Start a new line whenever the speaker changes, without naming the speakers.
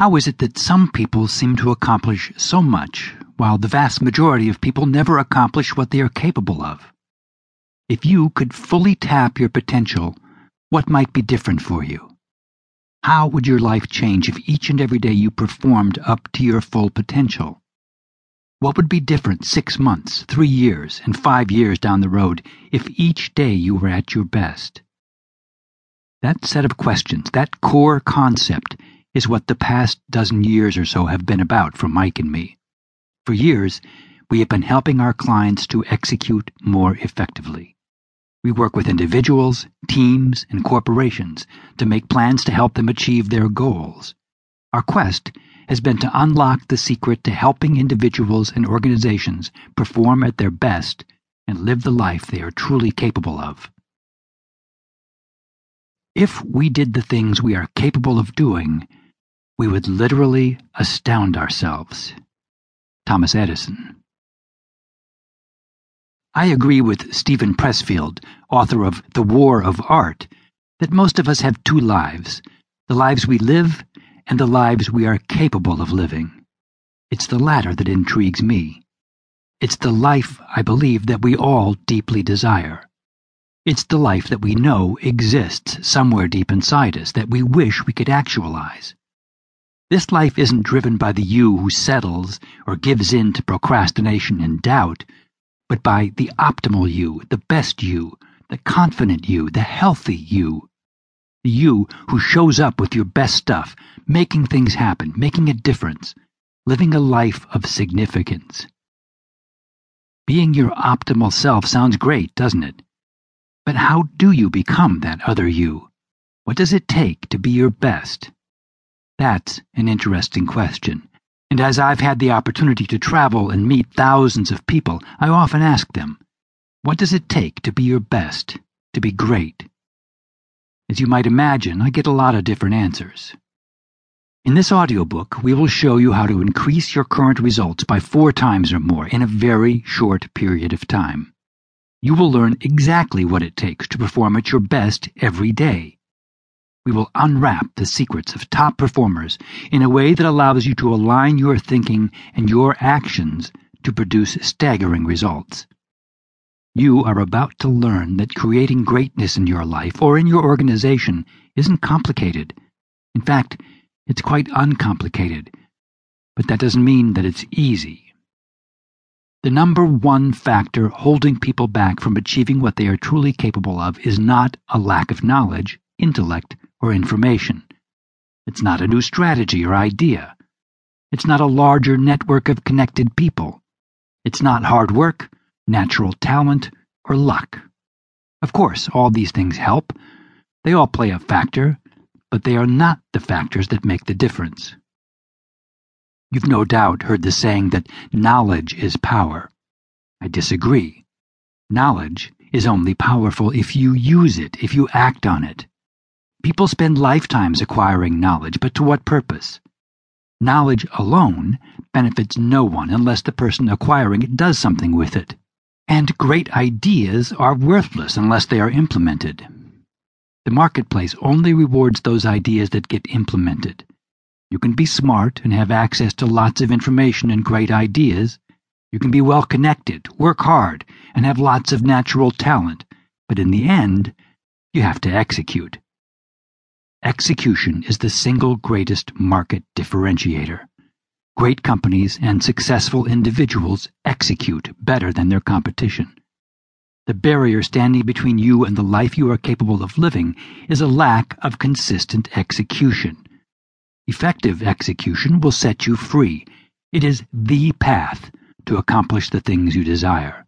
How is it that some people seem to accomplish so much, while the vast majority of people never accomplish what they are capable of? If you could fully tap your potential, what might be different for you? How would your life change if each and every day you performed up to your full potential? What would be different six months, three years, and five years down the road if each day you were at your best? That set of questions, that core concept, is what the past dozen years or so have been about for Mike and me. For years, we have been helping our clients to execute more effectively. We work with individuals, teams, and corporations to make plans to help them achieve their goals. Our quest has been to unlock the secret to helping individuals and organizations perform at their best and live the life they are truly capable of. If we did the things we are capable of doing, we would literally astound ourselves. Thomas Edison. I agree with Steven Pressfield, author of The War of Art, that most of us have two lives the lives we live and the lives we are capable of living. It's the latter that intrigues me. It's the life, I believe, that we all deeply desire. It's the life that we know exists somewhere deep inside us that we wish we could actualize. This life isn't driven by the you who settles or gives in to procrastination and doubt, but by the optimal you, the best you, the confident you, the healthy you. The you who shows up with your best stuff, making things happen, making a difference, living a life of significance. Being your optimal self sounds great, doesn't it? But how do you become that other you? What does it take to be your best? That's an interesting question. And as I've had the opportunity to travel and meet thousands of people, I often ask them, what does it take to be your best, to be great? As you might imagine, I get a lot of different answers. In this audiobook, we will show you how to increase your current results by four times or more in a very short period of time. You will learn exactly what it takes to perform at your best every day we will unwrap the secrets of top performers in a way that allows you to align your thinking and your actions to produce staggering results. You are about to learn that creating greatness in your life or in your organization isn't complicated. In fact, it's quite uncomplicated. But that doesn't mean that it's easy. The number one factor holding people back from achieving what they are truly capable of is not a lack of knowledge, intellect, or information. It's not a new strategy or idea. It's not a larger network of connected people. It's not hard work, natural talent, or luck. Of course, all these things help. They all play a factor, but they are not the factors that make the difference. You've no doubt heard the saying that knowledge is power. I disagree. Knowledge is only powerful if you use it, if you act on it. People spend lifetimes acquiring knowledge, but to what purpose? Knowledge alone benefits no one unless the person acquiring it does something with it. And great ideas are worthless unless they are implemented. The marketplace only rewards those ideas that get implemented. You can be smart and have access to lots of information and great ideas. You can be well connected, work hard, and have lots of natural talent, but in the end, you have to execute. Execution is the single greatest market differentiator. Great companies and successful individuals execute better than their competition. The barrier standing between you and the life you are capable of living is a lack of consistent execution. Effective execution will set you free. It is the path to accomplish the things you desire.